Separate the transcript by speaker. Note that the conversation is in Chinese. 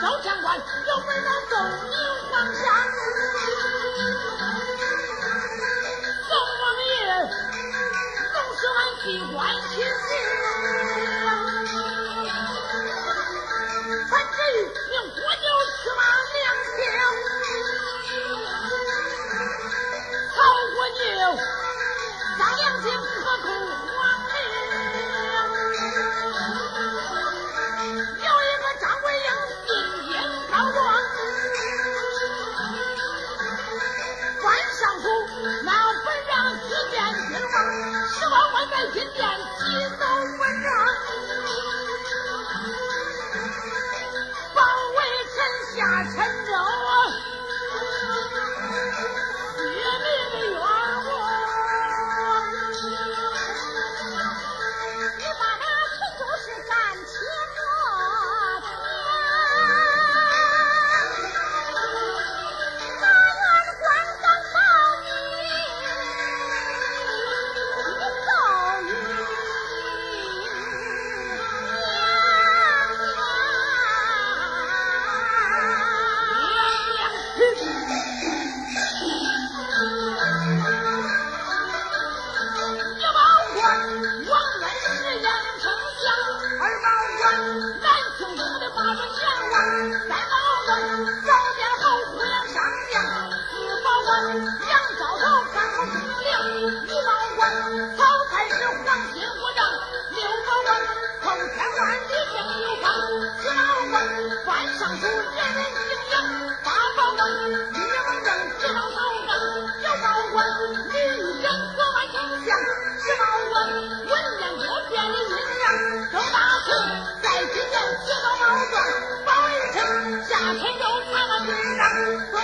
Speaker 1: 赵将官有本来奏明皇上，宋王爷总是俺军官亲 Dios. 清凉，五保官曹太师黄金国丈，六保官后天官李正有方，七保官范尚书人人敬仰，八保官李文正知道头上，九保官李显国万丞相，十保官文彦多变的阴阳，周大坤在今年接到毛状，保一臣下陈州传了军让，宋